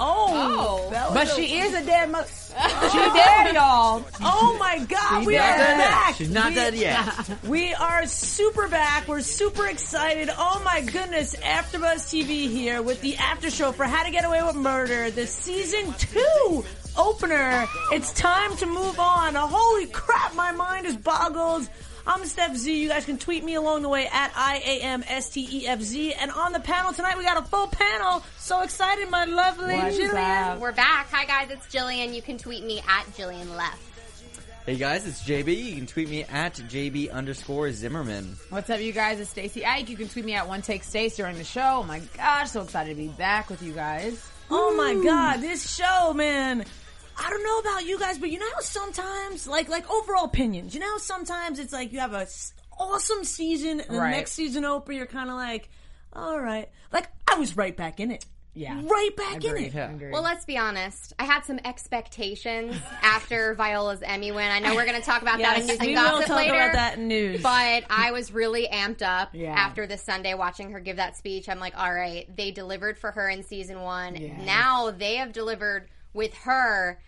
Oh, oh, that was but she is a dead mother. she dead, y'all. Oh my God, we are Not dead yet. back. She's not We- dead yet. We are super back. We're super excited. Oh my goodness, AfterBuzz TV here with the after show for How to Get Away with Murder, the season two opener. It's time to move on. Holy crap, my mind is boggled. I'm Stef Z. You guys can tweet me along the way at I A M S T E F Z. And on the panel tonight, we got a full panel. So excited, my lovely What's Jillian. up? We're back. Hi guys, it's Jillian. You can tweet me at Jillian Leff. Hey guys, it's JB. You can tweet me at JB underscore Zimmerman. What's up, you guys? It's Stacy Ike. You can tweet me at One Take Stace during the show. Oh my gosh, so excited to be back with you guys. Oh my god, this show, man. I don't know about you guys, but you know how sometimes, like, like overall opinions, you know how sometimes it's like you have a s- awesome season, and Right. the next season open, you're kind of like, all right. Like, I was right back in it. Yeah. Right back in it. Yeah. Well, let's be honest. I had some expectations after Viola's Emmy win. I know we're going to talk about that in news and we will gossip talk later. about that in news. But I was really amped up Yeah. after this Sunday watching her give that speech. I'm like, all right, they delivered for her in season one. Yes. Now they have delivered with her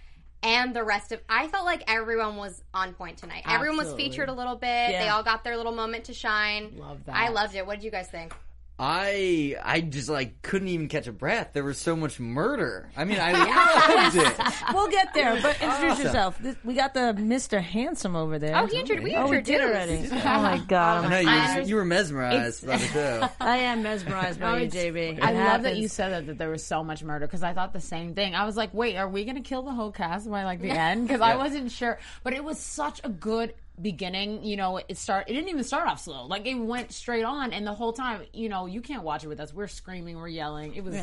and the rest of. I felt like everyone was on point tonight. Everyone was featured a little bit. Yeah. They all got their little moment to shine. Love that. I loved it. What did you guys think? I I just like couldn't even catch a breath. There was so much murder. I mean, I loved it. We'll get there, but introduce Awesome. yourself. This, we got the Mr. Handsome over there. Oh, he intro- we Oh, we did introduced. already. Oh my god. I know you, were- you were mesmerized by the show. I am mesmerized by No, you, JB. It I love that you said that, that there was so much murder because I thought the same thing. I was like, wait, are we going to kill the whole cast by like the end? Because I wasn't sure. But it was such a good beginning. You know, it start. It didn't even start off slow. Like it went straight on, and the whole time, you know, you can't watch it with us. We're screaming, we're yelling. It was.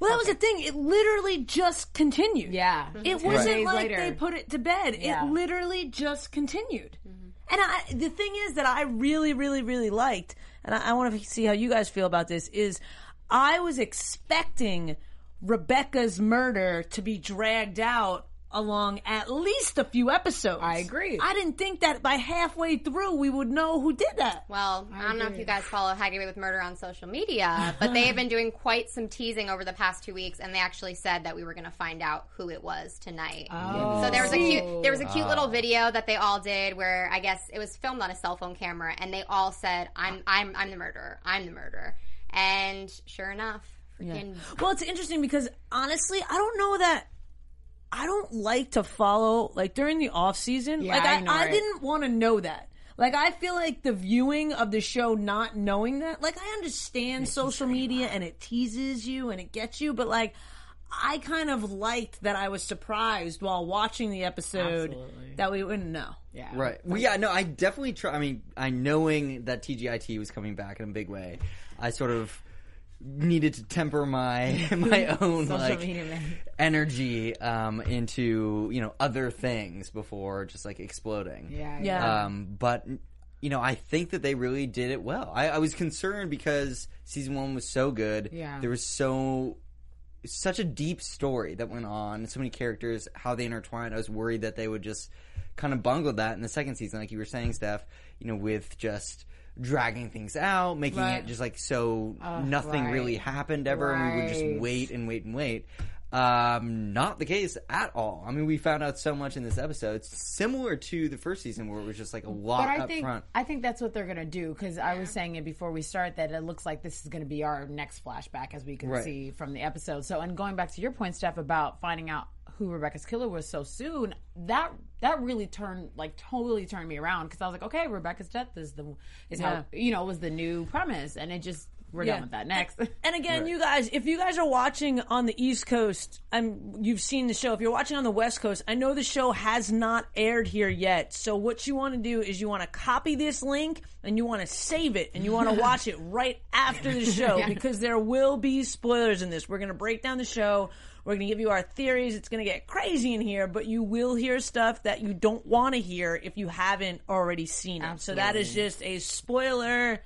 Well, that was the thing. It literally just continued. Yeah. Mm-hmm. It Two wasn't like later. they put it to bed. Yeah. It literally just continued. Mm-hmm. And I, the thing is that I really, really, really liked, and I, I want to see how you guys feel about this. Is I was expecting Rebecca's murder to be dragged out along at least a few episodes. I agree. I didn't think that by halfway through we would know who did that. Well, I, don't know if you guys follow How to with Murder on social media, but they have been doing quite some teasing over the past two weeks, and they actually said that we were going to find out who it was tonight. Oh. So there was a cute, there was a cute little video that they all did where I guess it was filmed on a cell phone camera, and they all said, "I'm, I'm, I'm the murderer. I'm the murderer." And sure enough, freaking Well, it's interesting because honestly, I don't know that. I don't like to follow like during the off season. Yeah, like I I, know, I right? didn't want to know that. Like I feel like the viewing of the show, not knowing that. Like I understand social media and it teases you and it gets you, but like I kind of liked that I was surprised while watching the episode Absolutely. that we wouldn't know. Yeah. Right. Well, yeah, no, I definitely try. I mean, I knowing that TGIT was coming back in a big way, I sort of needed to temper my my own Social like media, energy um, into you know other things before just like exploding. Yeah. Yeah. Um, but you know, I think that they really did it well. I, I was concerned because season one was so good. Yeah. There was so such a deep story that went on, so many characters, how they intertwined. I was worried that they would just kind of bungle that in the second season, like you were saying, Stef. You know, with just dragging things out, making Right. it just like so nothing right. really happened ever, and we would just wait and wait and wait. Um, not the case at all. I mean, we found out so much in this episode. It's similar to the first season where it was just like a lot But I up think front. I think that's what they're gonna do because I was saying it before we start that it looks like this is gonna be our next flashback as we can Right. see from the episode. So, and going back to your point, Stef, about finding out who Rebecca's killer was so soon, that that really turned like totally turned me around because I was like, okay, Rebecca's death is the is how you know was the new premise, and it just We're Yeah. done with that. Next. And again, you guys, if you guys are watching on the East Coast, I'm you've seen the show. If you're watching on the West Coast, I know the show has not aired here yet. So what you want to do is you want to copy this link and you want to save it and you want to watch it right after the show because there will be spoilers in this. We're going to break down the show. We're going to give you our theories. It's going to get crazy in here, but you will hear stuff that you don't want to hear if you haven't already seen it. So that is just a spoiler.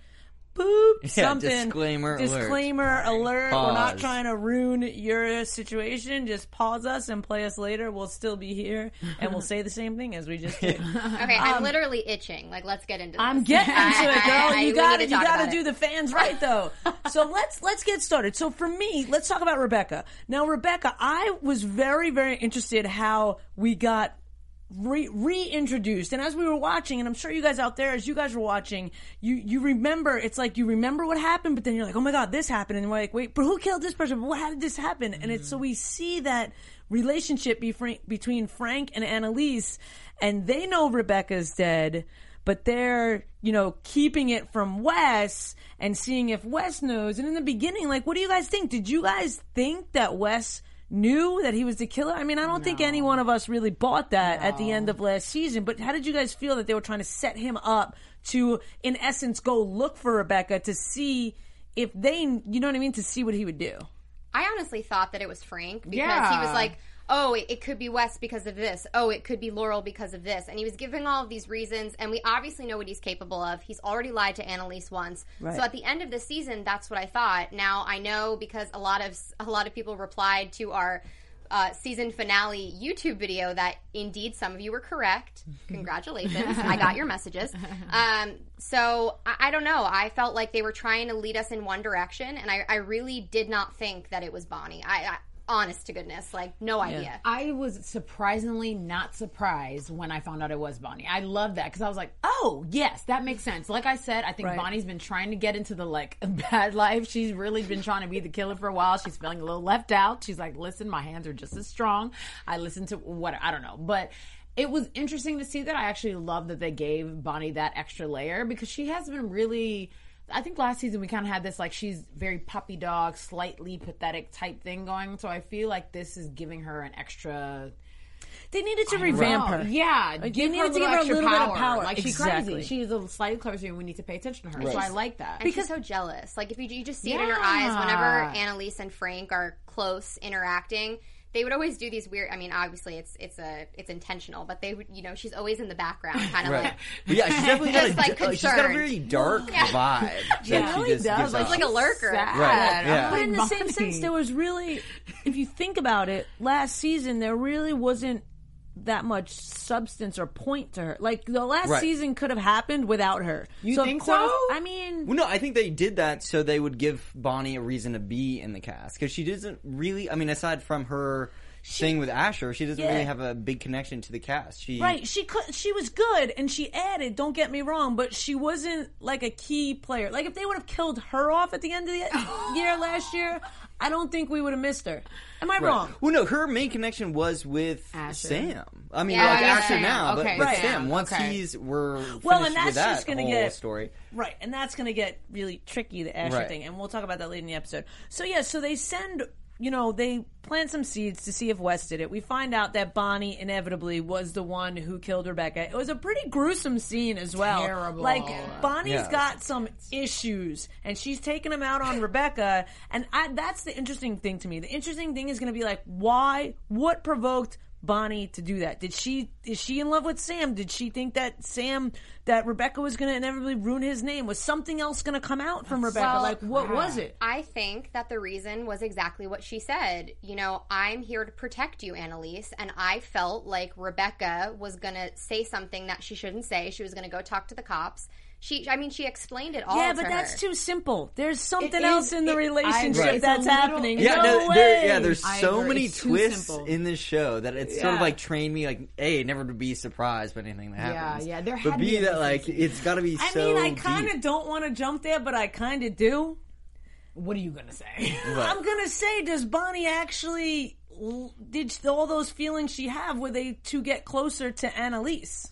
Boop. something. disclaimer alert. Disclaimer alert. We're not trying to ruin your situation. Just pause us and play us later. We'll still be here and we'll say the same thing as we just did. Okay, I'm um, literally itching. Like, let's get into this. I'm getting into it, girl. I- I- you gotta, you gotta do it. the fans right, though. so let's let's get started. So for me, let's talk about Rebecca. Now, Rebecca, I was very very interested how we got re- reintroduced, and as we were watching, and I'm sure you guys out there, as you guys were watching, you you remember. It's like you remember what happened, but then you're like, oh my god, this happened, and we're like, wait, but who killed this person? But how did this happen? And it's so we see that relationship be- between Frank and Annalise, and they know Rebecca's dead but they're you know keeping it from Wes and seeing if Wes knows. And in the beginning, like, what do you guys think? Did you guys think that Wes knew that he was the killer? I mean, I don't think any one of us really bought that at the end of last season. But how did you guys feel that they were trying to set him up to, in essence, go look for Rebecca to see if they, you know what I mean, to see what he would do? I honestly thought that it was Frank because he was like, "Oh, it, it could be Wes because of this. Oh, it could be Laurel because of this." And he was giving all of these reasons, and we obviously know what he's capable of. He's already lied to Annalise once, Right. so at the end of the season, that's what I thought. Now I know because a lot of a lot of people replied to our. Uh, season finale YouTube video that indeed some of you were correct. Congratulations. I got your messages. Um, so I, I don't know. I felt like they were trying to lead us in one direction, and I, I really did not think that it was Bonnie. I honest to goodness, like no idea. I was surprisingly not surprised when I found out it was Bonnie. I love that because I was like, oh yes, that makes sense. Like I said, I think Right. Bonnie's been trying to get into the like bad life. She's really been trying to be the killer for a while. She's feeling a little left out. She's like, listen, my hands are just as strong. I listen to what I don't know, but. It was interesting to see that. I actually love that they gave Bonnie that extra layer because she has been really I think last season we kind of had this like she's very puppy dog, slightly pathetic type thing going. So I feel like this is giving her an extra. They needed to revamp Oh, her. Yeah, you give needed her to give her a extra little bit of power. power. Like she's Exactly. crazy. She's a slightly closer, and we need to pay attention to her. So I like that. And she's so jealous. Like if you, you just see it in her eyes whenever Yeah. Annalise and Frank are close interacting. They would always do these weird. I mean, obviously it's it's a it's intentional, but they would you know she's always in the background, kind of Right. like But yeah, she's definitely got a, Just, like, uh, she's got a concerned. very dark vibe. She that really she just does. gives Like, like a lurker. Sad. Right, yeah. But in the same sense, there was really, if you think about it, last season there really wasn't that much substance or point to her. Like the last Right. season could have happened without her. You so think course- so? I mean, Well, no, I think they did that so they would give Bonnie a reason to be in the cast because she doesn't really. I mean, aside from her thing with Asher, she doesn't Yeah. really have a big connection to the cast. She right? She could. She was good, and she added. Don't get me wrong, but she wasn't like a key player. Like if they would have killed her off at the end of the year last year, I don't think we would have missed her. Am I Right. wrong? Well, no, her main connection was with Asher. Sam. I mean, Yeah, like yeah, Asher Sam. now, but, Okay, but right. Sam. Once Okay. he's we're Well, and that's with that just gonna get- story. Right, and that's going to get really tricky, the Asher Right. thing, and we'll talk about that later in the episode. So yeah, so they send, you know, they plant some seeds to see if Wes did it. We find out that Bonnie inevitably was the one who killed Rebecca. It was a pretty gruesome scene as well. Terrible. Like Bonnie's Yeah. got some issues, and she's taking them out on Rebecca, and I, that's the interesting thing to me. The interesting thing is going to be like, why? What provoked? Bonnie to do that? Did she is she in love with Sam? Did she think that Sam that Rebecca was going to inevitably ruin his name? Was something else going to come out from Rebecca? Well, like what uh-huh. was it? I think that the reason was exactly what she said. You know, I'm here to protect you, Annalise. And I felt like Rebecca was going to say something that she shouldn't say. She was going to go talk to the cops. She, I mean, she explained it all. Yeah, to but that's her. too simple. There's something It else is- in the it- relationship agree. That's a little- happening. Yeah, no, no, way. there, yeah. There's I so agree. many It's twists in this show that it's sort of like trained me, like a never to be surprised by anything that happens. yeah, there but had to b be that like it's got to be so I so. mean, I kind of don't want to jump there, but I kind of do. What are you gonna say? I'm gonna say, does Bonnie actually did all those feelings she have were they to get closer to Annalise?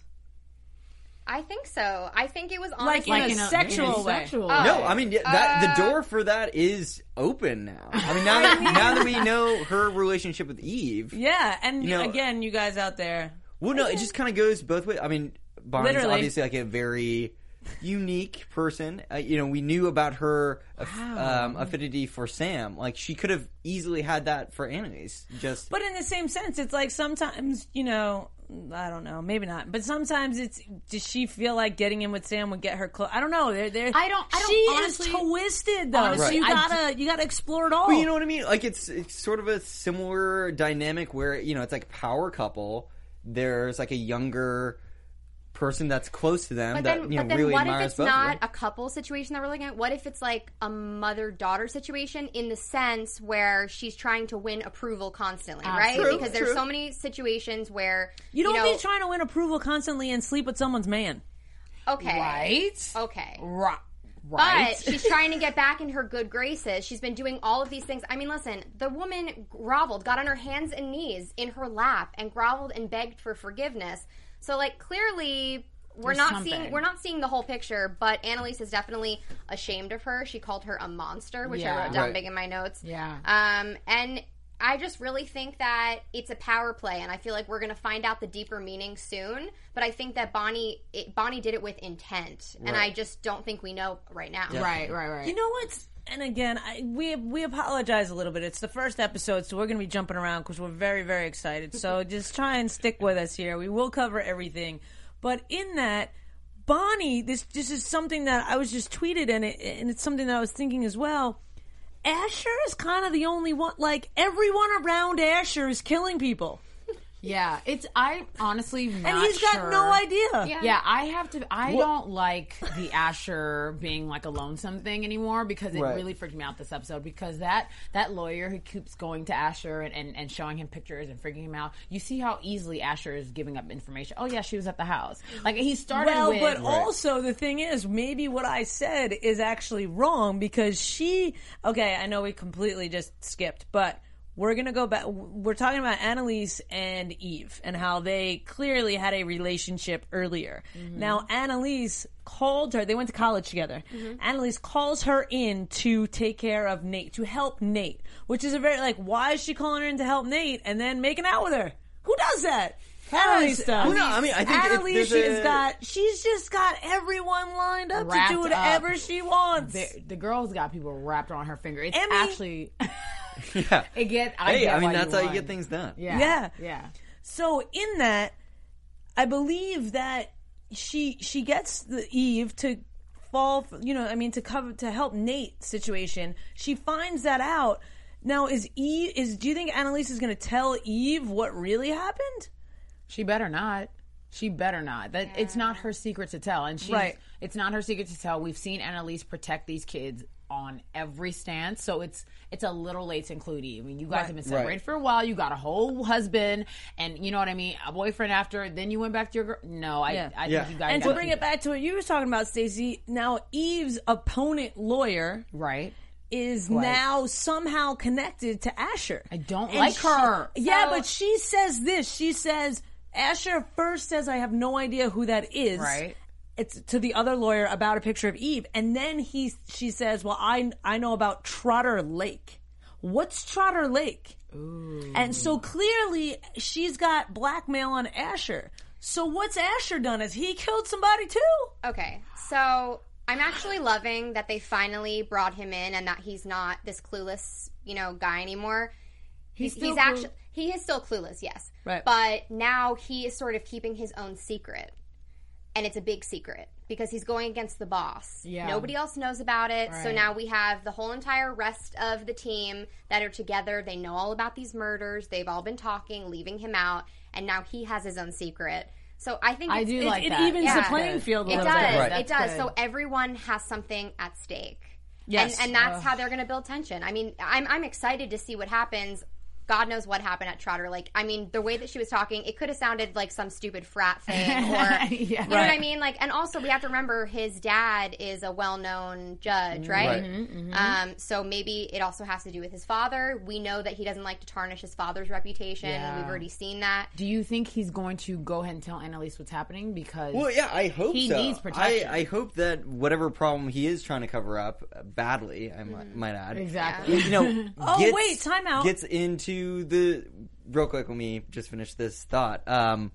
I think so. I think it was Like honestly in a sexual way. sexual Oh. No, I mean yeah, that Uh, the door for that is open now. I mean now that now that we know her relationship with Eve. Yeah, and You know- again, you guys out there, Well, no, it just kind of goes both ways. I mean, Bonnie's Literally. obviously like a very unique person. Uh, you know, we knew about her aff- um, affinity for Sam. Like she could have easily had that for Annalise. Just But in the same sense, it's like sometimes, you know, I don't know, maybe not. But sometimes it's does she feel like getting in with Sam would get her close? I don't know. They're, they're, I don't- I don't- she honestly- is twisted though. honestly, so you gotta you gotta explore it all. But you know what I mean? Like it's it's sort of a similar dynamic where you know it's like power couple. There's like a younger person that's close to them But that then, you know but then really what if admires it's not a couple situation that we're looking at? What if it's like a mother daughter situation in the sense where she's trying to win approval constantly, ah, right? True, because there's true. so many situations where you don't know, be trying to win approval constantly and sleep with someone's man. okay, Right? okay. Right. But Right. she's trying to get back in her good graces. She's been doing all of these things. I mean, listen, the woman groveled, got on her hands and knees in her lap, and groveled and begged for forgiveness. So, like, clearly, we're There's not something. seeing we're not seeing the whole picture. But Annalise is definitely ashamed of her. She called her a monster, which Yeah. I wrote down Right. big in my notes. Yeah. Um, and I just really think that it's a power play, and I feel like we're going to find out the deeper meaning soon. But I think that Bonnie it, Bonnie did it with intent, and I just don't think we know right now. right, right, right. You know what's and again, I, we we apologize a little bit. It's the first episode, so we're going to be jumping around because we're very very excited. So just try and stick with us here. We will cover everything, but in that. Bonnie, this this is something that I was just tweeted and it and it's something that I was thinking as well. Asher is kind of the only one like everyone around Asher is killing people. Yeah, it's I honestly And he's got sure. no idea. Yeah. Yeah, I have to. I don't like the Asher being like a lonesome thing anymore because it Right. really freaked me out this episode. Because that that lawyer who keeps going to Asher and, and, and showing him pictures and freaking him out, you see how easily Asher is giving up information. Oh yeah, she was at the house. Like he started Well, with. but also the thing is, maybe what I said is actually wrong because she. Okay, I know we completely just skipped, but we're gonna go back. We're talking about Annalise and Eve and how they clearly had a relationship earlier. Mm-hmm. Now, Annalise called her. They went to college together. Mm-hmm. Annalise calls her in to take care of Nate, to help Nate, which is a very like, why is she calling her in to help Nate and then making out with her? Who does that? Annalise does. Well, no, I mean, I think Annalise has a- got she's just got everyone lined up to Wrapped do up. whatever she wants. the, the girl's got people wrapped around her finger. It's Emmy- actually yeah. it get. I Hey, get I mean why that's how you get things done. Yeah, Yeah. yeah. So in that, I believe that she she gets the Eve to fall. You know, I mean, to cover to help Nate situation. She finds that out. Now, is Eve? Is do you think Annalise is going to tell Eve what really happened? She better not. She better not. That it's not her secret to tell, and she. Right. It's not her secret to tell. We've seen Annalise protect these kids on every stance, so it's it's a little late to include Eve. I mean, you guys have been separated Right. for a while. You got a whole husband, and you know what I mean, a boyfriend after. Then you went back to your girl. No, I, Yeah. I Yeah. think you guys. And to bring it back to what you were talking about, Stacy. Now, Eve's opponent lawyer right. is now somehow connected to Asher. I don't And like she- her. yeah, So- but she says this. She says Asher first says I have no idea who that is. Right. It's to the other lawyer about a picture of Eve, and then he she says, "Well, I I know about Trotter Lake. What's Trotter Lake?" And so clearly she's got blackmail on Asher. So what's Asher done? Has he killed somebody too? Okay, so I'm actually loving that they finally brought him in and that he's not this clueless, you know, guy anymore. He's, he's clue- actually he is still clueless, yes. Right. But now he is sort of keeping his own secret. And it's a big secret because he's going against the boss. Yeah. Nobody else knows about it. Right. So now we have the whole entire rest of the team that are together. They know all about these murders. They've all been talking, leaving him out, and now he has his own secret. So I think I it's, do It, like it that. evens the playing field a it little does. bit. Right. It does. good. So everyone has something at stake. Yes. And, and that's how they're going to build tension. I mean, I'm, I'm excited to see what happens. God knows what happened at Trotter Lake, I mean, the way that she was talking, it could have sounded like some stupid frat thing, or Yeah. you know what I mean. Like, and also we have to remember his dad is a well-known judge, right? Right. Um, so maybe it also has to do with his father. We know that he doesn't like to tarnish his father's reputation. Yeah. We've already seen that. Do you think he's going to go ahead and tell Annalise what's happening? Because Well, yeah, I hope He so. needs protection. I, I hope that whatever problem he is trying to cover up uh, badly, I might, Mm-hmm. might add, Exactly. you know, Oh, gets, wait, time out. Gets into the real quick. Let me just finish this thought. Um,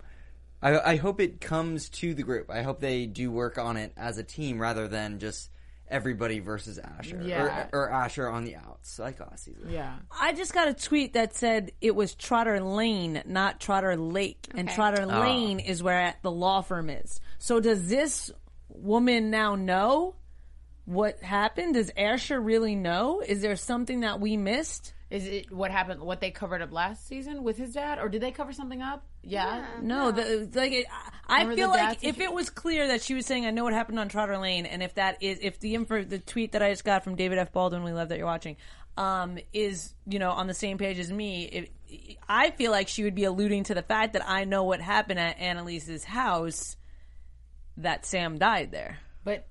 I, I hope it comes to the group. I hope they do work on it as a team rather than just everybody versus Asher Yeah. or, or Asher on the outs like last season. yeah. I just got a tweet that said it was Trotter Lane, not Trotter Lake, and Okay. Trotter Lane is where the law firm is. So does this woman now know what happened? Does Asher really know? Is there something that we missed? Is it what happened? What they covered up last season with his dad, or did they cover something up? Yeah. No, the, like it, I Remember feel like dad if it was clear that she was saying, "I know what happened on Trotter Lane," and if that is, if the info, the tweet that I just got from David F. Baldwin, we love that you're watching, um, is you know on the same page as me. It, I feel like she would be alluding to the fact that I know what happened at Annalise's house, that Sam died there. But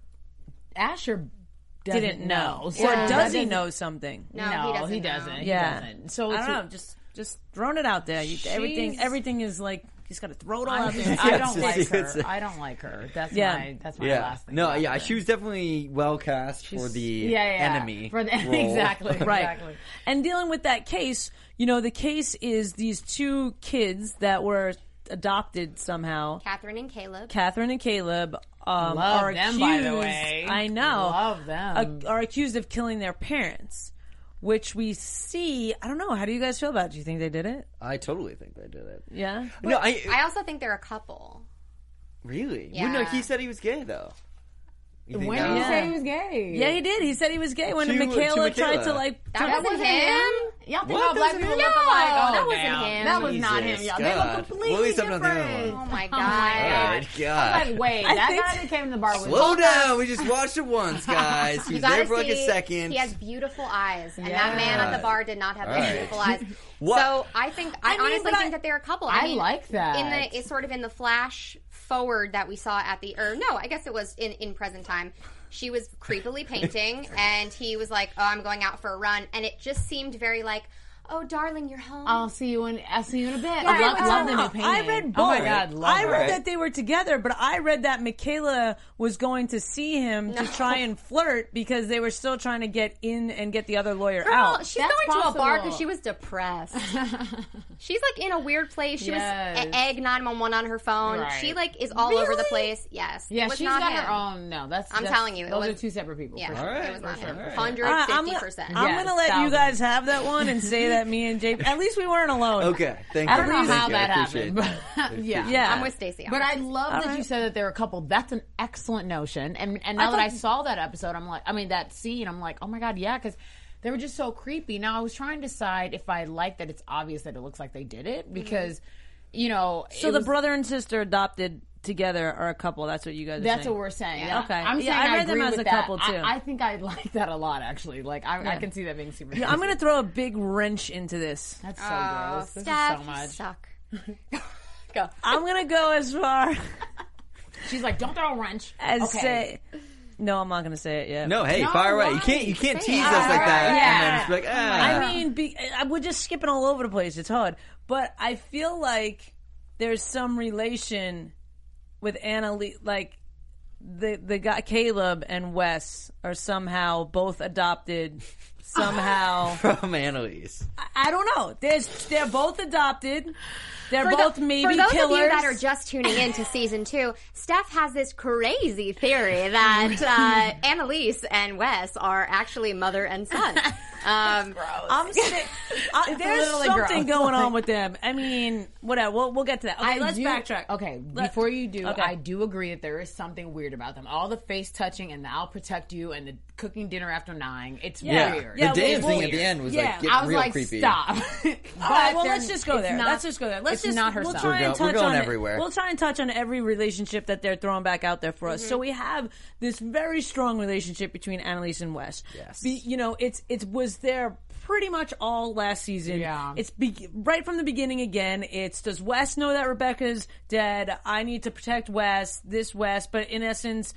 Asher doesn't Didn't know, So or that does he know something? No, No, he doesn't. he know. doesn't. Yeah. He doesn't. So I it's don't know. Just just throwing it out there. You, everything She's- everything is like he's got to throw it all I'm out there. I don't like yes, her. yes. I don't like her. That's Yeah. my that's my Yeah. last thing. No, about yeah, her. she was definitely well cast for the yeah, yeah. enemy. For the, role. exactly. right. Exactly. And dealing with that case, you know, the case is these two kids that were adopted somehow. Catherine and Caleb. Catherine and Caleb um, Love are them, accused. by the way. I know. Love them. ac- are accused of killing their parents, which we see. I don't know. How do you guys feel about it? Do you think they did it? I totally think they did it. Yeah. no, I, I also think they're a couple. really. Yeah. Well, no, he said he was gay though. You When did he say he was gay? Yeah, he did. He said he was gay when To- to Michaela tried Michaela. to like. That turn- wasn't him. Y'all think What? all black That people wasn't look alike? Oh, that wasn't damn. him. That was not him, Jesus, y'all. They God. look completely Well, at least I'm not the only different. Oh, oh my God. Oh god. my All right, God. Like, wait, I that guy that came in the bar was Slow down. We just watched it once, guys. He You was gotta there for like a see, second. He has beautiful eyes, and that man at the bar did not have All right. beautiful eyes. What- So I think I, I mean, honestly but I- think that they're a couple. I mean, like that. In the it's sort of in the flash forward that we saw at the or no, I guess it was in in present time. She was creepily painting, and he was like, "Oh, I'm going out for a run," and it just seemed very like, "Oh, darling, you're home." I'll see you in. I'll see you in a bit. I, I love, love the new painting. I read both. Oh my god, love I it. read that they were together, but I read that Michaela was going to see him to try and flirt because they were still trying to get in and get the other lawyer Girl, out. she's That's going to a bar because she was depressed. she's like in a weird place. She Yes. was a- egg nine one one on her phone. Right. She like is all over the place. Yes. Yeah, It was she's not got him. her own. No, that's. I'm that's- telling you, it those was- are two separate people. Yeah, for sure. right. it was not for him. sure. Hundred I'm, gonna- percent. I'm gonna let you guys have that one and say that me and Jay. At least we weren't alone. Okay, thank you. I don't know Thank how you. that happened, that. but yeah, Yeah. I'm with Stacy. on But I this. love that right. you said that they're a couple. That's an excellent notion. And and now that I saw that episode, I'm like, I mean that scene, I'm like, oh my god, yeah, because they were just so creepy. Now I was trying to decide if I like that it's obvious that it looks like they did it because, you know, So the was- brother and sister adopted together are a couple. That's what you guys. Are That's saying. what we're saying. Yeah. Okay. I'm Yeah, saying I read them agree as a that. couple, too. I, I think I like that a lot, actually. Like I, I can see that being super. I'm gonna throw a big wrench into this. That's so Oh, gross. This Stef, is so much. suck. Go. I'm gonna go as far She's like, don't throw a wrench. as okay. say. No, I'm not gonna say it yet. No, hey, No, fire away. You can't. You can't Say tease it. us like that Yeah. and then just be like, ah. I mean, be, I, we're just skipping all over the place. It's hard, but I feel like there's some relation with Anna. Lee, like the the guy Caleb and Wes are somehow both adopted. Somehow, from Annalise. I don't know. There's they're both adopted. They're For, both the, maybe for those killers. of you that are just tuning in to season two, Stef has this crazy theory that uh, Annalise and Wes are actually mother and son. Um, I'm sick. Uh, there's something gross. going on with them. I mean, whatever. We'll we'll get to that. Okay, I let's do- backtrack. Okay, Let- before you do, Okay. I do agree that there is something weird about them. All the face touching and the "I'll protect you" and the cooking dinner after nine. It's Yeah. weird. weird. Yeah, the damn well, thing well, at the end was yeah. like I was real like, creepy. stop. All right, well, let's just go there. not- let's just go there. Let's it's just not her we'll son. try We're and go- we're touch going on it. everywhere. We'll try and touch on every relationship that they're throwing back out there for us. So mm-hmm. we have this very strong relationship between Annalise and Wes. Yes. Be, you know, it's it was there pretty much all last season. Yeah. It's be, right from the beginning again. It's does Wes know that Rebecca's dead? I need to protect Wes. This Wes, but in essence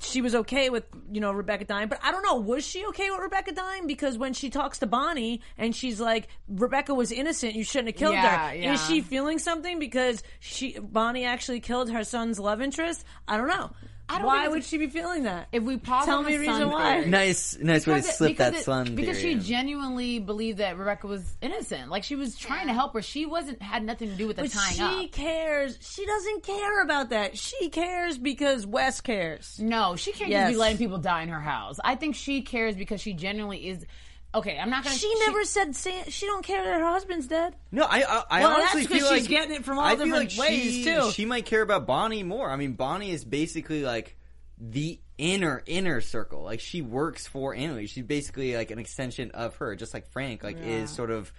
she was okay with you know Rebecca dying, but I don't know was she okay with Rebecca dying because when she talks to Bonnie and she's like Rebecca was innocent, you shouldn't have killed Yeah, her. yeah. Is she feeling something because she Bonnie actually killed her son's love interest? I don't know. I don't Why would she be feeling that? If we pause Tell on me the a reason son why. theory- Nice, nice way to Because it- slip because that it- sun because theory she in. genuinely believed that Rebecca was innocent. Like she was trying to help her. She wasn't had nothing to do with the But tying she up. cares. She doesn't care about that. She cares because Wes cares. No, she can't Yes. just be letting people die in her house. I think she cares because she genuinely is. Okay, I'm not gonna. She never said say, she don't care that her husband's dead. No, I I, I Well, honestly that's 'cause feel she's like getting it from all I feel different like ways, she, too. She might care about Bonnie more. I mean, Bonnie is basically like the inner inner circle. Like she works for Annalise. She's basically like an extension of her, just like Frank like is sort of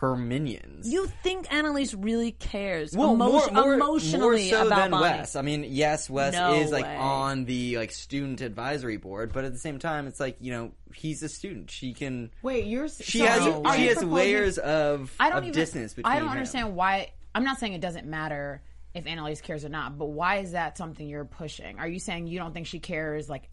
her minions. You think Annalise really cares well, emo- more, more, emotionally more so about than Bonnie? Wes. I mean, yes, Wes No is like way. on the like student advisory board, but at the same time, it's like you know he's a student. She can. Wait, you're. She so has are you- she has proposing- layers of, I don't of even, distance between. I don't him. understand why. I'm not saying it doesn't matter if Annalise cares or not, but why is that something you're pushing? Are you saying you don't think she cares like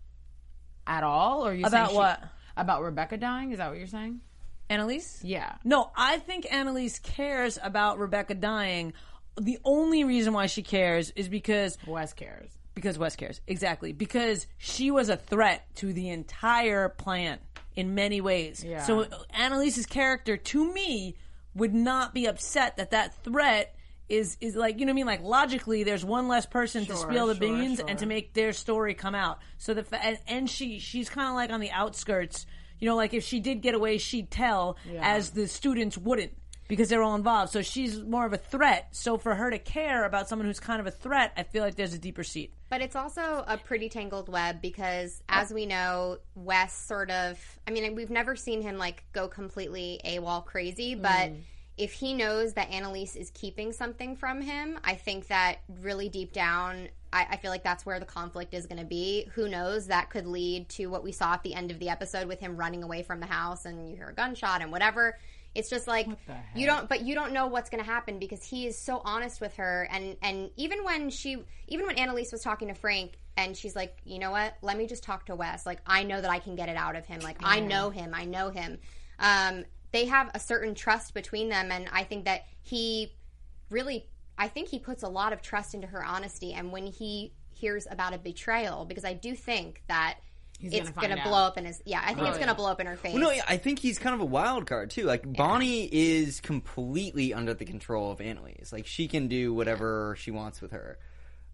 at all, or are you About saying she- what? About Rebecca dying? Is that what you're saying? Annalise? Yeah. No, I think Annalise cares about Rebecca dying. The only reason why she cares is because Wes cares. because Wes cares. Exactly. Because she was a threat to the entire plan in many ways. Yeah. So Annalise's character to me would not be upset that that threat is is like you know what I mean like logically there's one less person to spill the sure, beans sure. and to make their story come out. So the fa- and, and she she's kind of like on the outskirts. You know, like if she did get away, she'd tell, as the students wouldn't because they're all involved. So she's more of a threat. So for her to care about someone who's kind of a threat, I feel like there's a deeper seat. But it's also a pretty tangled web because, as we know, Wes sort of. I mean, we've never seen him like go completely AWOL crazy, but mm-hmm. if he knows that Annalise is keeping something from him, I think that really deep down, I, I feel like that's where the conflict is going to be. Who knows? That could lead to what we saw at the end of the episode with him running away from the house and you hear a gunshot and whatever. It's just like you don't, but you don't know what's going to happen because he is so honest with her, and and even when she, even when Annalise was talking to Frank, and she's like, you know what, let me just talk to Wes. Like I know that I can get it out of him. Like I know him, I know him. Um, they have a certain trust between them, and I think that he really, I think he puts a lot of trust into her honesty, and when he hears about a betrayal, because I do think that. it's gonna gonna blow up in his yeah. I think it's gonna blow up in her face. Well, no, I think he's kind of a wild card too. Like Bonnie is completely under the control of Annalise. Like she can do whatever she wants with her.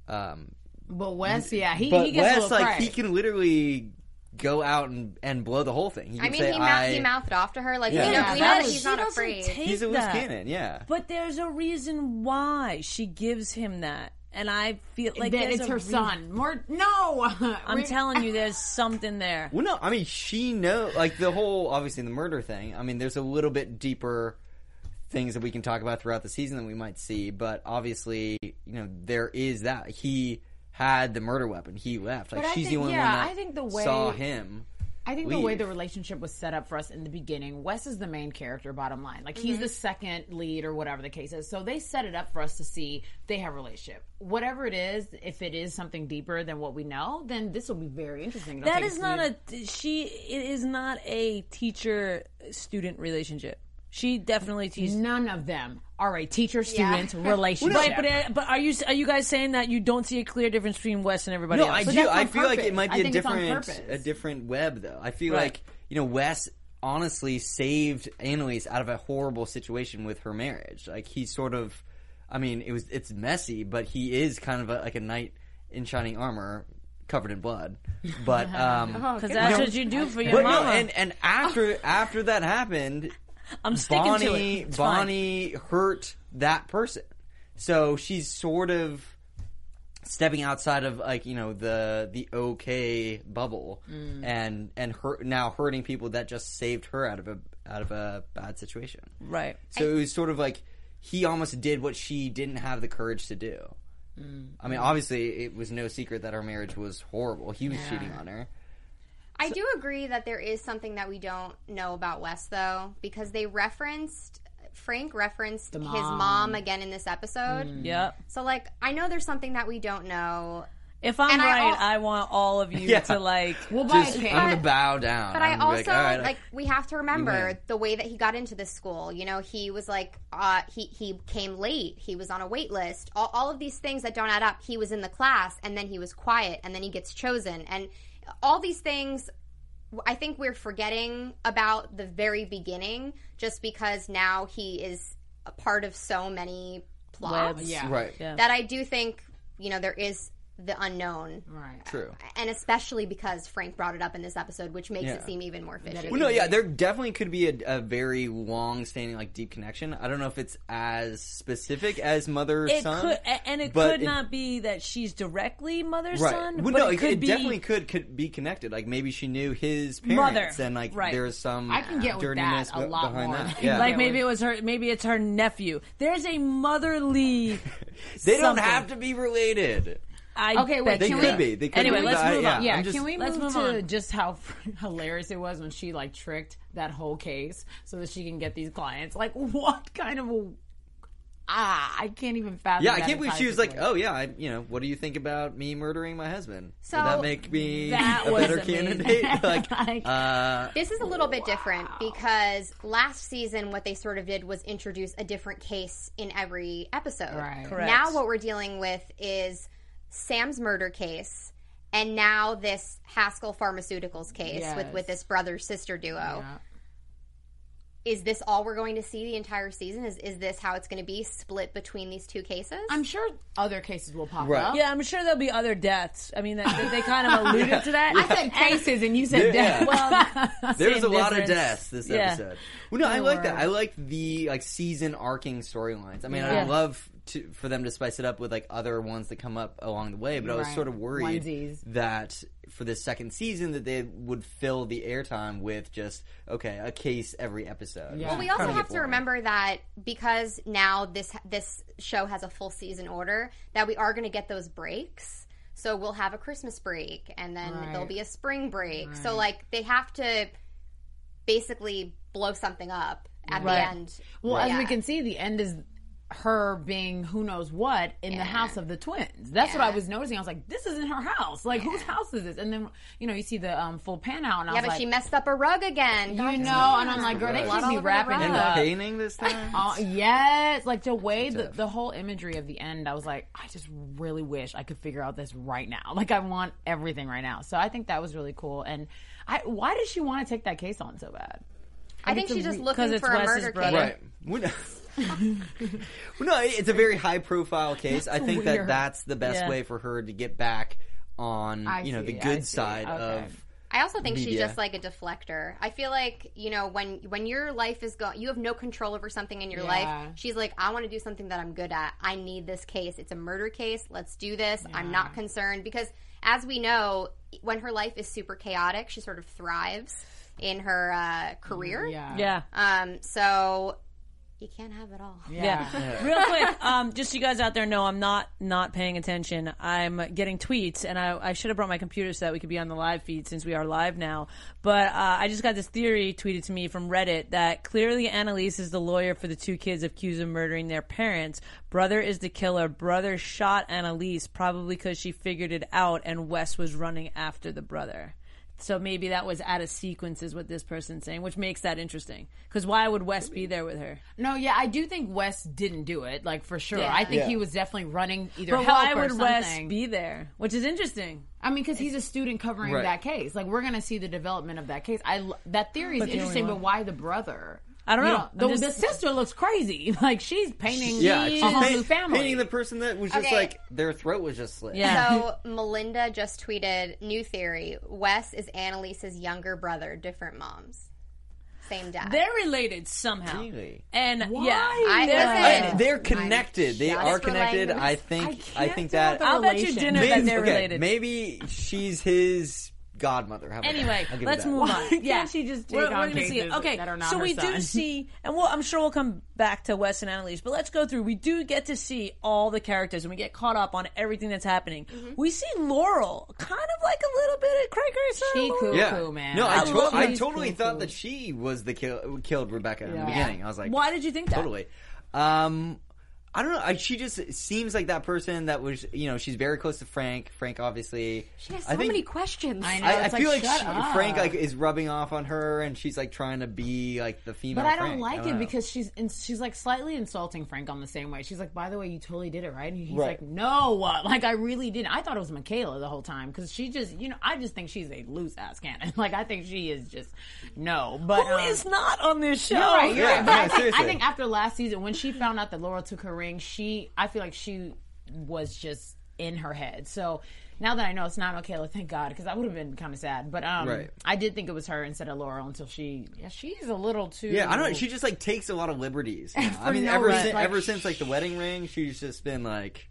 Um, But Wes, yeah, he, but he gets a Wes, little like cray. he can literally go out and, and blow the whole thing. He I mean, say, he, mou- I, he mouthed off to her. Like Yeah. we know, Yeah, we know that that is- he's she not doesn't afraid. take he's a loose that. cannon. Yeah. But there's a reason why she gives him that, and I feel like that it's a her reason- son. More no. I'm telling you, there's something there. Well, no, I mean, she know like the whole obviously the murder thing. I mean, there's a little bit deeper things that we can talk about throughout the season that we might see, but obviously, you know, there is that he had the murder weapon. He left. Like But I she's the only yeah, one that I think the way- saw him. I think the way the relationship was set up for us in the beginning, Wes is the main character, bottom line. Like, he's mhm. the second lead or whatever the case is. So they set it up for us to see they have a relationship. Whatever it is, if it is something deeper than what we know, then this will be very interesting. It'll That take is us not to- a she. It is not a teacher student relationship. She definitely teaches. None of them are a teacher-student relationship. Right, but uh, but are you are you guys saying that you don't see a clear difference between Wes and everybody No, else? I But do. I on feel like it might be a think it's on different a different web though. I feel Right. like you know Wes honestly saved Annalise out of a horrible situation with her marriage. Like he's sort of, I mean, it was it's messy, but he is kind of a, like a knight in shining armor, covered in blood. But um, Because that's what you do for your but no, and and after after that happened, I'm sticking to Bonnie it. It's fine. Bonnie hurt that person, so she's sort of stepping outside of like you know the the okay bubble Mm. and and hurt now hurting people that just saved her out of a out of a bad situation. Right. So it was sort of like he almost did what she didn't have the courage to do. Mm. I mean, obviously, it was no secret that her marriage was horrible. He was cheating on her. I do agree that there is something that we don't know about Wes, though, because they referenced Frank referenced his mom. mom again in this episode. Yep. So, like, I know there's something that we don't know, If I'm And I right, al- I want all of you Yeah. to like. We'll buy Just, a cake. I'm gonna bow down. but I'm I also like, all right, like we have to remember the way that he got into this school. You know, he was like, uh, he he came late. He was on a wait list. All, all of these things that don't add up. He was in the class, and then he was quiet, and then he gets chosen, and all these things. I think we're forgetting about the very beginning just because now he is a part of so many plots. Webs. Yeah. right, Yeah. That I do think, you know, there is the unknown. Right. true. And especially because Frank brought it up in this episode, which makes Yeah. it seem even more fishy. Well, no, yeah, there definitely could be a, a very long-standing, like, deep connection. I don't know if it's as specific as mother It son. could, and it could it- not be that she's directly mother Right. son. well, but no, it it, could it be definitely could could be connected. Like maybe she knew his Mother. parents, and like Right. there's some I can get with that a lot behind more. that. Yeah. like maybe it was her. Maybe it's her nephew. There's a motherly. they don't have to be related. I Okay, bet wait, They can could we- be. They could Anyway, be. let's move yeah, on. Yeah, I'm just- can we move, move to on. just how hilarious it was when she like tricked that whole case so that she can get these clients? Like, what kind of a ah? I can't even fathom. Yeah, I can't believe she was like, "Oh yeah, I, you know, what do you think about me murdering my husband? So- Would that make me That a better amazing. candidate?" like, Like- uh, This is a little bit different because last season, what they sort of did was introduce a different case in every episode. Right. Correct. Now, what we're dealing with is Sam's murder case. And now this Hapstall Pharmaceuticals case with, Yes. with this brother sister duo. Yeah. Is this all we're going to see the entire season? Is is this how it's going to be split between these two cases? I'm sure other cases will pop Right. up. Yeah, I'm sure there'll be other deaths. I mean, they, they kind of alluded to that. I said cases and you said Yeah. death. Well, there was a same lot of deaths this Yeah. episode. Well, no, I like that. I like the like season arcing storylines. I mean, Yeah. I love to, for them to spice it up with like other ones that come up along the way. But I was Right. sort of worried Onesies. that for this second season that they would fill the airtime with just okay a case every episode. Yeah. Well, we Kinda also get have to boring. remember that because now this this show has a full season order, that we are going to get those breaks. So we'll have a Christmas break, and then Right. there'll be a spring break. So like they have to basically blow something up at Right. the end. Well, as Yeah. we can see, the end is her being who knows what in the house of the twins. That's what I was noticing. I was like, this isn't her house. Like, whose house is this? And then, you know, you see the um, full pan out, and I Yeah, was but like, she messed up a rug again. you know, and I'm like, girl, they Blood keep all me over the wrapping rug. it up. the painting this time. Uh, yes, like the way the, the whole imagery of the end, I was like, I just really wish I could figure out this right now. Like, I want everything right now. So I think that was really cool. And I, why does she want to take that case on so bad? I think it's she's just re- 'cause looking it's for a Wes's murder brother. case. Right. Well, no. it's a very high profile case. I think that that's the best Yeah. way for her to get back on, I you know, see, the good see. side Okay. of. I also think she's just like a deflector. I feel like you know when when your life is going, you have no control over something in your Yeah. life. She's like, I want to do something that I'm good at. I need this case. It's a murder case. Let's do this. I'm not concerned because, as we know, when her life is super chaotic, she sort of thrives in her uh, career. Yeah. Yeah. Um. So you can't have it all. Yeah. Real quick, um, just so you guys out there know, I'm not not paying attention. I'm getting tweets, and I, I should have brought my computer so that we could be on the live feed since we are live now. But uh, I just got this theory tweeted to me from Reddit that clearly Annalise is the lawyer for the two kids accused of murdering their parents. Brother is the killer. Brother shot Annalise probably because she figured it out, and Wes was running after the brother. So maybe that was out of sequence, is what this person's saying, which makes that interesting. Because why would Wes be there with her? No, yeah, I do think Wes didn't do it, like for sure. Yeah. I think Yeah. he was definitely running either But help why would something. Wes be there? Which is interesting. I mean, because he's a student covering Right. that case. Like we're gonna see the development of that case. I that theory is But the interesting, but why the brother? I don't You know. the, just- the sister looks crazy. Like she's painting Yeah, a she's whole paint- new family. painting the person that was just Okay. like their throat was just slit. Yeah. So Melinda just tweeted new theory: Wes is Annalise's younger brother, different moms. same dad. They're related somehow. Really? And Why? yeah, I- they're. I- they're connected. They are connected. I think. I I, think tell that. I'll bet you relation. dinner that they're okay, related. maybe she's his godmother. How about Anyway, that? I'll give let's it that. move Why on. can't Yeah, she just take we're, on we're gonna see it. cases Okay, that are not so her we do son? see, and we'll, I'm sure we'll come back to Wes and Annalise, but let's go through. We do get to see all the characters, and we get caught up on everything that's happening. Mm-hmm. We see Laurel, kind of like a little bit of Craig Grayson. She cool. Yeah. Cool, man. No, I, I to- love I these totally cool, thought that she was the kill- killed Rebecca in the beginning. I was like, Why did you think that? Totally. Um, I don't know. I, she just seems like that person that was, you know, she's very close to Frank. Frank, obviously. She has I so think- many questions. I know. I, I it's feel like, like, she. Frank like is rubbing off on her, and she's like trying to be like the female. But I don't Frank. like don't it know. because she's and she's like slightly insulting Frank on the same way. She's like, "By the way, you totally did it, right?" And he's Right. like, "No, like I really didn't. I thought it was Michaela the whole time because she just, you know, I just think she's a loose ass cannon. Like I think she is just no. But Who um, is not on this show? You're right. You're Yeah, right. But no, I, think, I think after last season, when she found out that Laura took her ring, she, I feel like she was just in her head. So now that I know it's not Michaela, thank God, because I would have been kind of sad. But um, Right. I did think it was her instead of Laura until she, yeah, she's a little too. Yeah, I don't. know. She just like takes a lot of liberties. I mean, no ever since Like, ever since like the wedding ring, she's just been like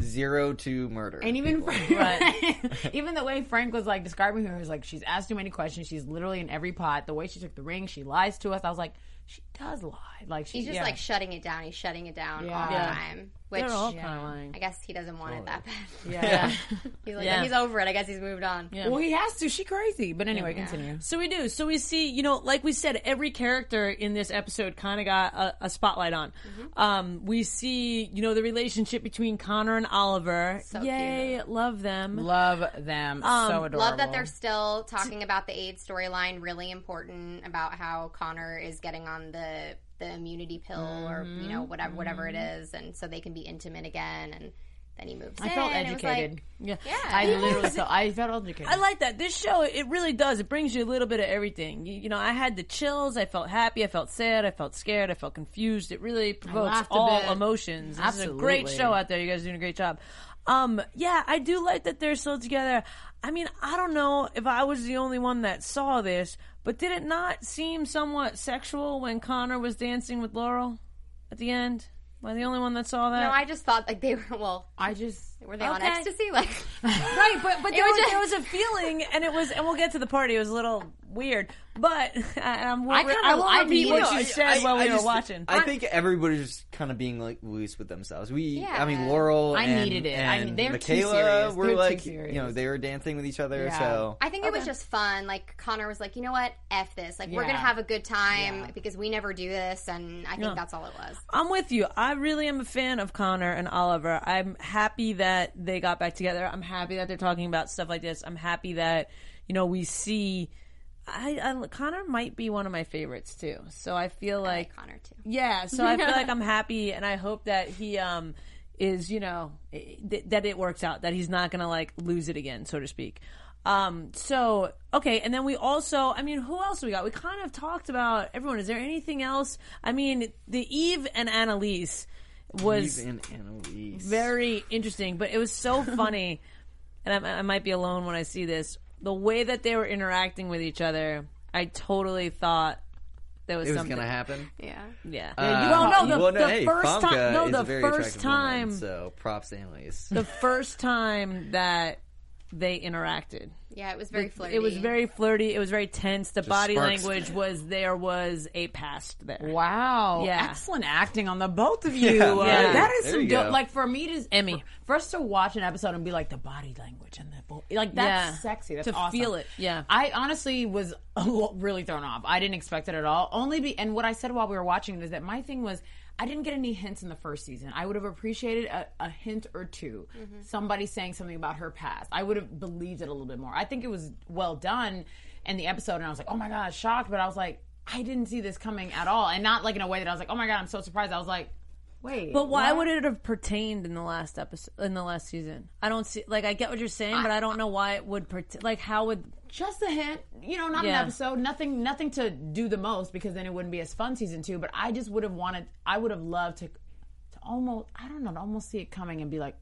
zero to murder. And even. Frank, even the way Frank was like describing her is like she's asked too many questions. She's literally in every pot. The way she took the ring, she lies to us. I was like, she does lie. Like she, He's just yeah. like shutting it down. He's shutting it down Yeah. all the time. Which They're all Yeah. kind of lying. I guess he doesn't want it that bad. yeah. He's like, Yeah. he's over it. I guess he's moved on. Yeah. well, he has to. She crazy. But anyway, Yeah. continue. So we do. So we see, you know, like we said, every character in this episode kind of got a, a spotlight on. Mm-hmm. Um, we see, you know, the relationship between Connor and Oliver. So Yay, love them. Love them. Um, so adorable. Love that they're still talking about the AIDS storyline. Really important about how Connor is getting on the the immunity pill or you Mm-hmm. know whatever whatever it is, and so they can be intimate again. And then he moves. I in. felt educated. like- yeah. yeah, I literally felt. I felt educated. I like that. This show, it really does. It brings you a little bit of everything. You, you know, I had the chills. I felt happy. I felt sad. I felt scared. I felt confused. It really provokes all bit. emotions. This is a great show out there. You guys are doing a great job. Um, yeah, I do like that they're still together. I mean, I don't know if I was the only one that saw this, but did it not seem somewhat sexual when Connor was dancing with Laurel at the end? Am I the only one that saw that? No, I just thought like they were. Well, I just. Were they on Okay. ecstasy? Like, Right, but but there was was, just- there was a feeling, and it was, and we'll get to the party. It was a little weird, but um, I I, kinda- I won't I repeat need- what you I- said I- while we I were just- watching. I think everybody's just kind of being like loose with themselves. We, Yeah. I mean, Laurel. I and, needed it. I And mean, they're too Michaela serious. were They're too like, you know, they were dancing with each other. Yeah. So I think it was just fun. Like Connor was like, you know what, f this. Like we're Yeah. gonna have a good time Yeah. because we never do this, and I think Yeah. that's all it was. I'm with you. I really am a fan of Connor and Oliver. I'm happy that they got back together. I'm happy that they're talking about stuff like this. I'm happy that you know we see. I, I Connor might be one of my favorites too. So I feel I like like Connor too. Yeah, so I feel like I'm happy, and I hope that he um is you know th- that it works out, that he's not gonna like lose it again, so to speak. Um, so okay, and then we also, I mean, who else we got? We kind of talked about everyone. Is there anything else? I mean, the Eve and Annalise was Eve and Annalise. very interesting, but it was so funny, and I, I might be alone when I see this. The way that they were interacting with each other, I totally thought there was, it was something. gonna happen. Yeah. Yeah. Uh, well, no, the, well, no, the hey, first Famke time. No, the first time. woman, so props to Annalise. the first time that they interacted. Yeah, it was very flirty. It was very flirty. It was very tense. The body sparks. language was there was a past there. Wow. Yeah. Excellent acting on the both of you. Yeah, Uh, yeah. That is There some dope. Like for me to Emmy. first to watch an episode and be like the body language and the like that's Yeah. sexy. That's To awesome. feel it, yeah. I honestly was really thrown off. I didn't expect it at all. Only be and what I said while we were watching it is that my thing was I didn't get any hints in the first season. I would have appreciated a, a hint or 2 mm-hmm. Somebody saying something about her past. I would have believed it a little bit more. I think it was well done in the episode, and I was like, oh my god, shocked. But I was like, I didn't see this coming at all, and not like in a way that I was like, oh my god, I'm so surprised. I was like, wait, But why what? would it have pertained in the last episode? In the last season, I don't see. Like, I get what you're saying, but I don't know why it would. Pert- like, how would? just a hint, you know, not Yeah. an episode, nothing, nothing to do the most because then it wouldn't be as fun season two. But I just would have wanted, I would have loved to, to almost, I don't know, to almost see it coming and be like,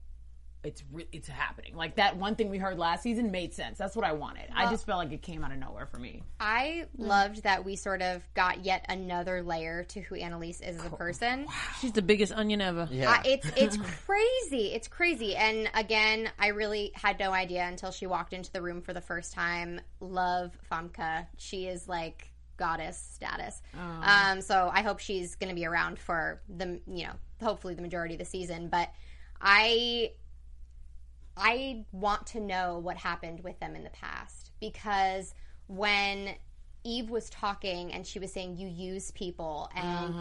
it's re- it's happening. Like that one thing we heard last season made sense. That's what I wanted. I just felt like it came out of nowhere for me. I loved that we sort of got yet another layer to who Annalise is as a person. She's the biggest onion ever. Yeah. Uh, it's it's crazy. It's crazy. And again, I really had no idea until she walked into the room for the first time. Love Famke. She is like goddess status. Um, so I hope she's going to be around for the you know hopefully the majority of the season. But I I want to know what happened with them in the past because when Eve was talking and she was saying you use people and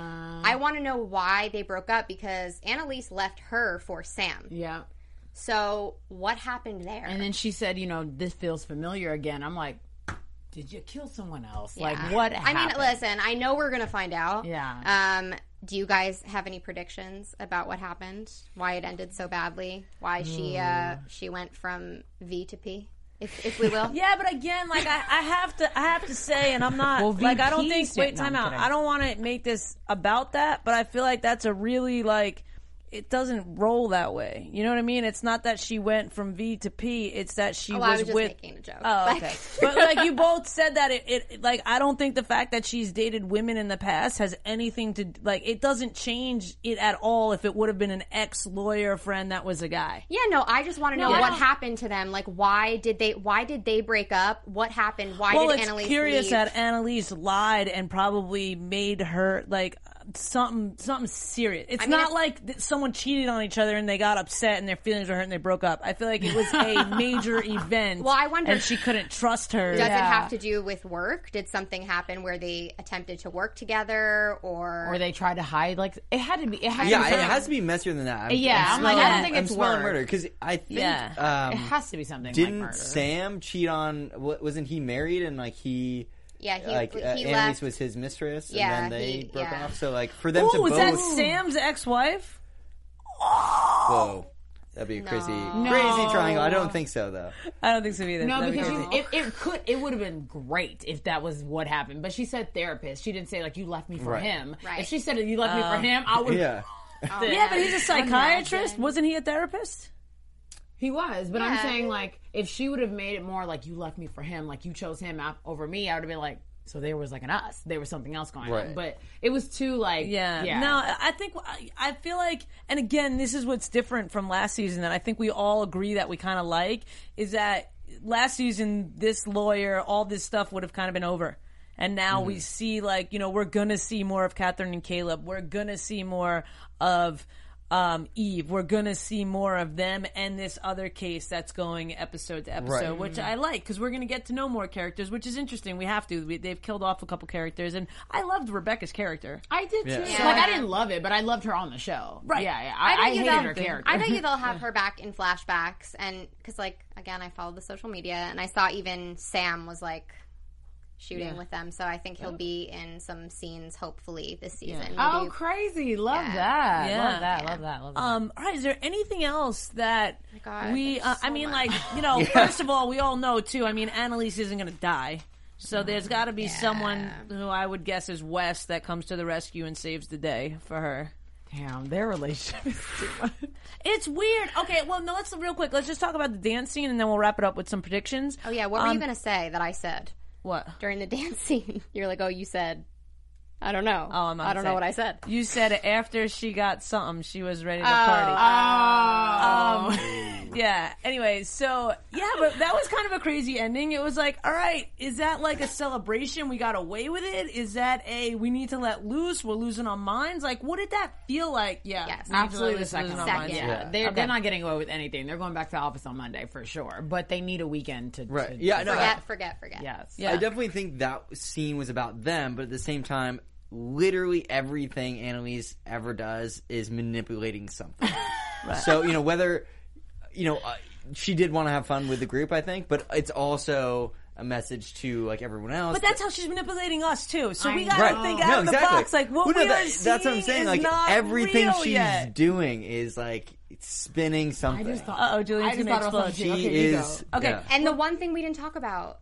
I want to know why they broke up because Annalise left her for Sam. Yeah. So what happened there? And then she said, you know, this feels familiar again. I'm like, did you kill someone else? Like Yeah. what I mean, listen, I know we're gonna find out. Yeah. Um, do you guys have any predictions about what happened? Why it ended so badly? Why she uh she went from V to P? If if we will. Yeah, but again, like I, I have to, I have to say, and I'm not Well, like I don't think. Wait, did- no, time out. kidding. I don't want to make this about that, but I feel like that's a really like. It doesn't roll that way. You know what I mean? It's not that she went from V to P. It's that she Oh, was, I was just with. making a joke. Oh, Like- okay. but like you both said that it, it like I don't think the fact that she's dated women in the past has anything to like it doesn't change it at all if it would have been an ex lawyer friend that was a guy. Yeah, no, I just want to know I what happened to them. Like, why did they? Why did they break up? What happened? Why did? well, did it's Annalise curious leave? that Annalise lied and probably made her like something something serious. It's mean, not it's- like th- someone cheated on each other and they got upset and their feelings were hurt and they broke up. I feel like it was a major event. Well, I wonder- and she couldn't trust her. Does it have to do with work? Did something happen where they attempted to work together, or or they tried to hide. Like it had to be. It had to Yeah, be it has to be messier than that. I'm, Yeah, I'm like, I don't smelling- think I'm it's smelling work. murder because I think Yeah. um, It has to be something. didn't like. Sam cheat on? Wasn't he married and like he? Yeah, he, like he uh, Annalise left. was his mistress, Yeah, and then they he- broke yeah. off. So like for them to Oh, is both, that Sam's ex-wife? whoa, that'd be a crazy, crazy triangle. I don't think so though. I don't think so either. No, That'd be because crazy. you, it, it could it would have been great if that was what happened. But she said therapist. She didn't say like you left me for Right. him. Right. If she said you left me for him, I would. Yeah, yeah, but he's a psychiatrist. Imagine. Wasn't he a therapist? He was, but I'm saying like if she would have made it more like you left me for him, like you chose him out over me, I would have been like, so there was like an us, there was something else going on. But it was too like Yeah. yeah. No, I think I- I feel like, and again, this is what's different from last season that I think we all agree that we kind of like is that last season this lawyer, all this stuff would have kind of been over. And now we mm-hmm. see like, you know, we're gonna see more of Catherine and Caleb. We're gonna see more of um, Eve. We're gonna see more of them and this other case that's going episode to episode, Right. which I like because we're gonna get to know more characters, which is interesting. We have to. We, they've killed off a couple characters, and I loved Rebecca's character. I did too. Yeah. Like I didn't love it, but I loved her on the show. Right. Yeah, yeah. I, I, bet you hated her character. I bet you they'll have her back in flashbacks, and because like again, I followed the social media, and I saw even Sam was like shooting with them, so I think he'll be in some scenes hopefully this season. Oh, Maybe- crazy! Love Yeah. that. Yeah. Love that. Love that. Love that. Um, all right, is there anything else that God, we? there's Uh, I mean, much. like you know, first of all, we all know too. I mean, Annalise isn't going to die, so there's got to be someone who I would guess is Wes that comes to the rescue and saves the day for her. Damn, their relationship is too much. It's weird. Okay, well, no, let's real quick. Let's just talk about the dance scene, and then we'll wrap it up with some predictions. Oh yeah, what were you Um, gonna say that I said What? during the dance scene? You're like, oh, you said. I don't know. Oh, I'm I don't know what I said. You said after she got something, she was ready to Oh. party. Oh. Um, oh. Yeah. Anyway, so yeah, but that was kind of a crazy ending. It was like, all right, is that like a celebration? We got away with it. Is that a we need to let loose? We're losing our minds. Like, what did that feel like? Yeah, Yes. we need to let Absolutely the second. losing our Second. minds. Yeah, Yeah. they're, Okay. they're not getting away with anything. They're going back to the office on Monday for sure. But they need a weekend to. right. to- Yeah, no, I, Forget, forget, forget. Yes. Yeah. I definitely think that scene was about them, but at the same time, literally everything Annalise ever does is manipulating something. So you know whether you know uh, she did want to have fun with the group, I think, but it's also a message to like everyone else. But that's how she's manipulating us too. So we gotta know. think No, out of the exactly. box. Like what Well, no, we that- are seeing that's what I'm saying. Like everything she's yet. doing is like spinning something. I just thought. Uh-oh, Jillian's I just gonna thought explode. she okay, you is go. Okay. yeah. And the one thing we didn't talk about,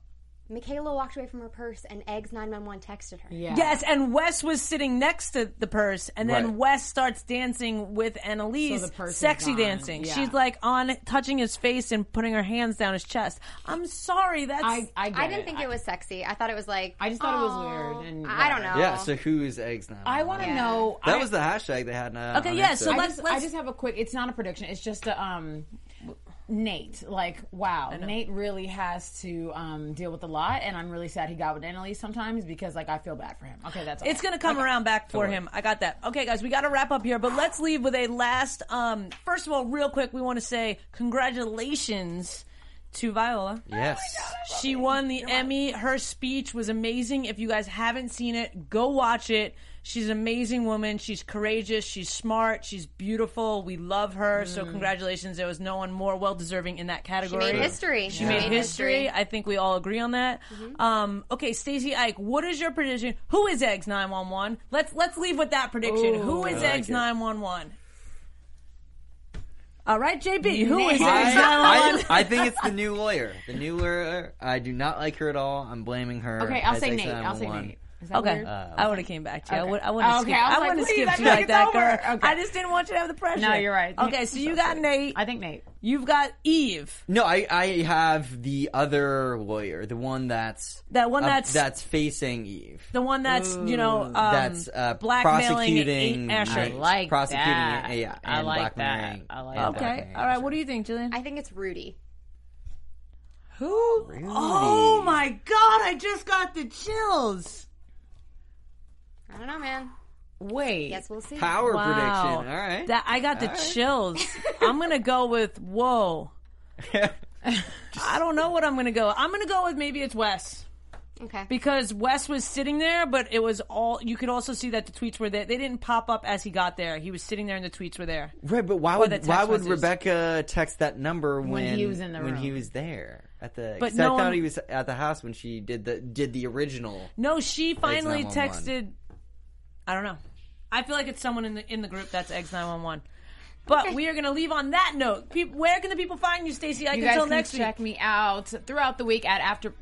Michaela walked away from her purse and Eggs 911 texted her. Yeah. Yes, and Wes was sitting next to the purse, and then Right. Wes starts dancing with Annalise, So the purse is sexy gone. dancing. Yeah. She's like on touching his face and putting her hands down his chest. I'm sorry, that's I, I, get I didn't think it was sexy. I thought it was like. I just thought it was "Aw." weird and I don't know. Yeah. So who is eggs now? I want to Yeah. know. That I, was the hashtag they had. Uh, Okay, on yeah, Insta. so I let's- just, let's- I just have a quick. It's not a prediction. It's just a um. Nate, like, wow, Nate really has to um, deal with a lot, and I'm really sad he got with Annalise sometimes because, like, I feel bad for him. Okay, that's all. It's gonna come around back for Totally. him. I got that. Okay, guys, we got to wrap up here, but let's leave with a last. Um, first of all, real quick, we want to say congratulations to Viola. Yes. She won the Emmy. Her speech was amazing. If you guys haven't seen it, go watch it. She's an amazing woman. She's courageous. She's smart. She's beautiful. We love her. So congratulations. There was no one more well deserving in that category. She made history. She made history. I think we all agree on that. Um, okay, Stacy Ike, what is your prediction? Who is Eggs nine one one? Let's let's leave with that prediction. Ooh, Who is I like Eggs it. nine one one? All right, JB. Who is Nate. Eggs nine one one? I, I think it's the new lawyer. The new lawyer. I do not like her at all. I'm blaming her. okay, I'll as say X Nate. I'll say Nate. Is that Okay, weird? I would have came back to you. I Okay. would. I wouldn't. Oh, skip, okay, I was I like, wouldn't skip you like that, over. girl. Okay. I just didn't want you to have the pressure. No, you're right. Okay, so you got Nate. I think Nate. You've got Eve. No, I, I have the other lawyer, the one that's That one uh, that's- that's facing Eve. The one that's you know um, that's uh, blackmailing prosecuting Asher. I like prosecuting that. yeah, I like blackmailing, that. I like uh, that. Okay, all right. What do you think, Jillian? I think it's Rudy. Who? Oh my god! I just got the chills. I don't know, man. Wait. Guess we'll see. Power Wow. prediction. All right. That I got the All right. chills. I'm gonna go with whoa. I don't know what I'm gonna go. I'm gonna go with maybe it's Wes. Okay. because Wes was sitting there, but it was all. You could also see that the tweets were there. They didn't pop up as he got there. He was sitting there, and the tweets were there. right, but why would why would messages. Rebecca text that number when, he was in the when room. he was there at the? But 'cause no I thought one- he was at the house when she did the did the original. No, she finally texted. I don't know. I feel like it's someone in the in the group that's X nine one one. But we are going to leave on that note. Peop where can the people find you, Stacy? Ike, You guys until can next check week. me out throughout the week at after.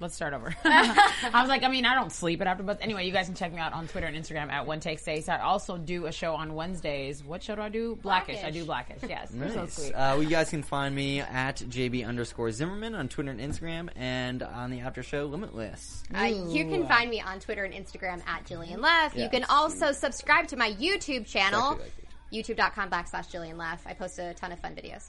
Let's start over. I was like, I mean, I don't sleep at AfterBuzz. Anyway, you guys can check me out on Twitter and Instagram at One Take Stace. I also do a show on Wednesdays. What show do I do? Blackish. I do Blackish. Yes, You're so Nice. sweet. Uh, well, you guys can find me at JB underscore Zimmerman on Twitter and Instagram, and on the after show Limitless. Uh, you can find me on Twitter and Instagram at Jillian Leff. you can also subscribe to my YouTube channel, Exactly like youtube.com backslash Jillian Leff. I post a ton of fun videos.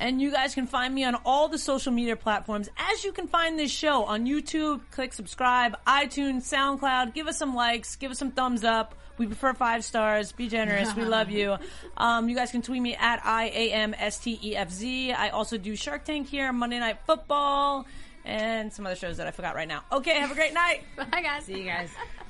And you guys can find me on all the social media platforms, as you can find this show on YouTube. Click subscribe, iTunes, SoundCloud. Give us some likes, give us some thumbs up. We prefer five stars. Be generous. We love you. Um, you guys can tweet me at I A M S T E F Z. I also do Shark Tank here, Monday Night Football, and some other shows that I forgot right now. Okay, have a great night. Bye, guys. See you guys.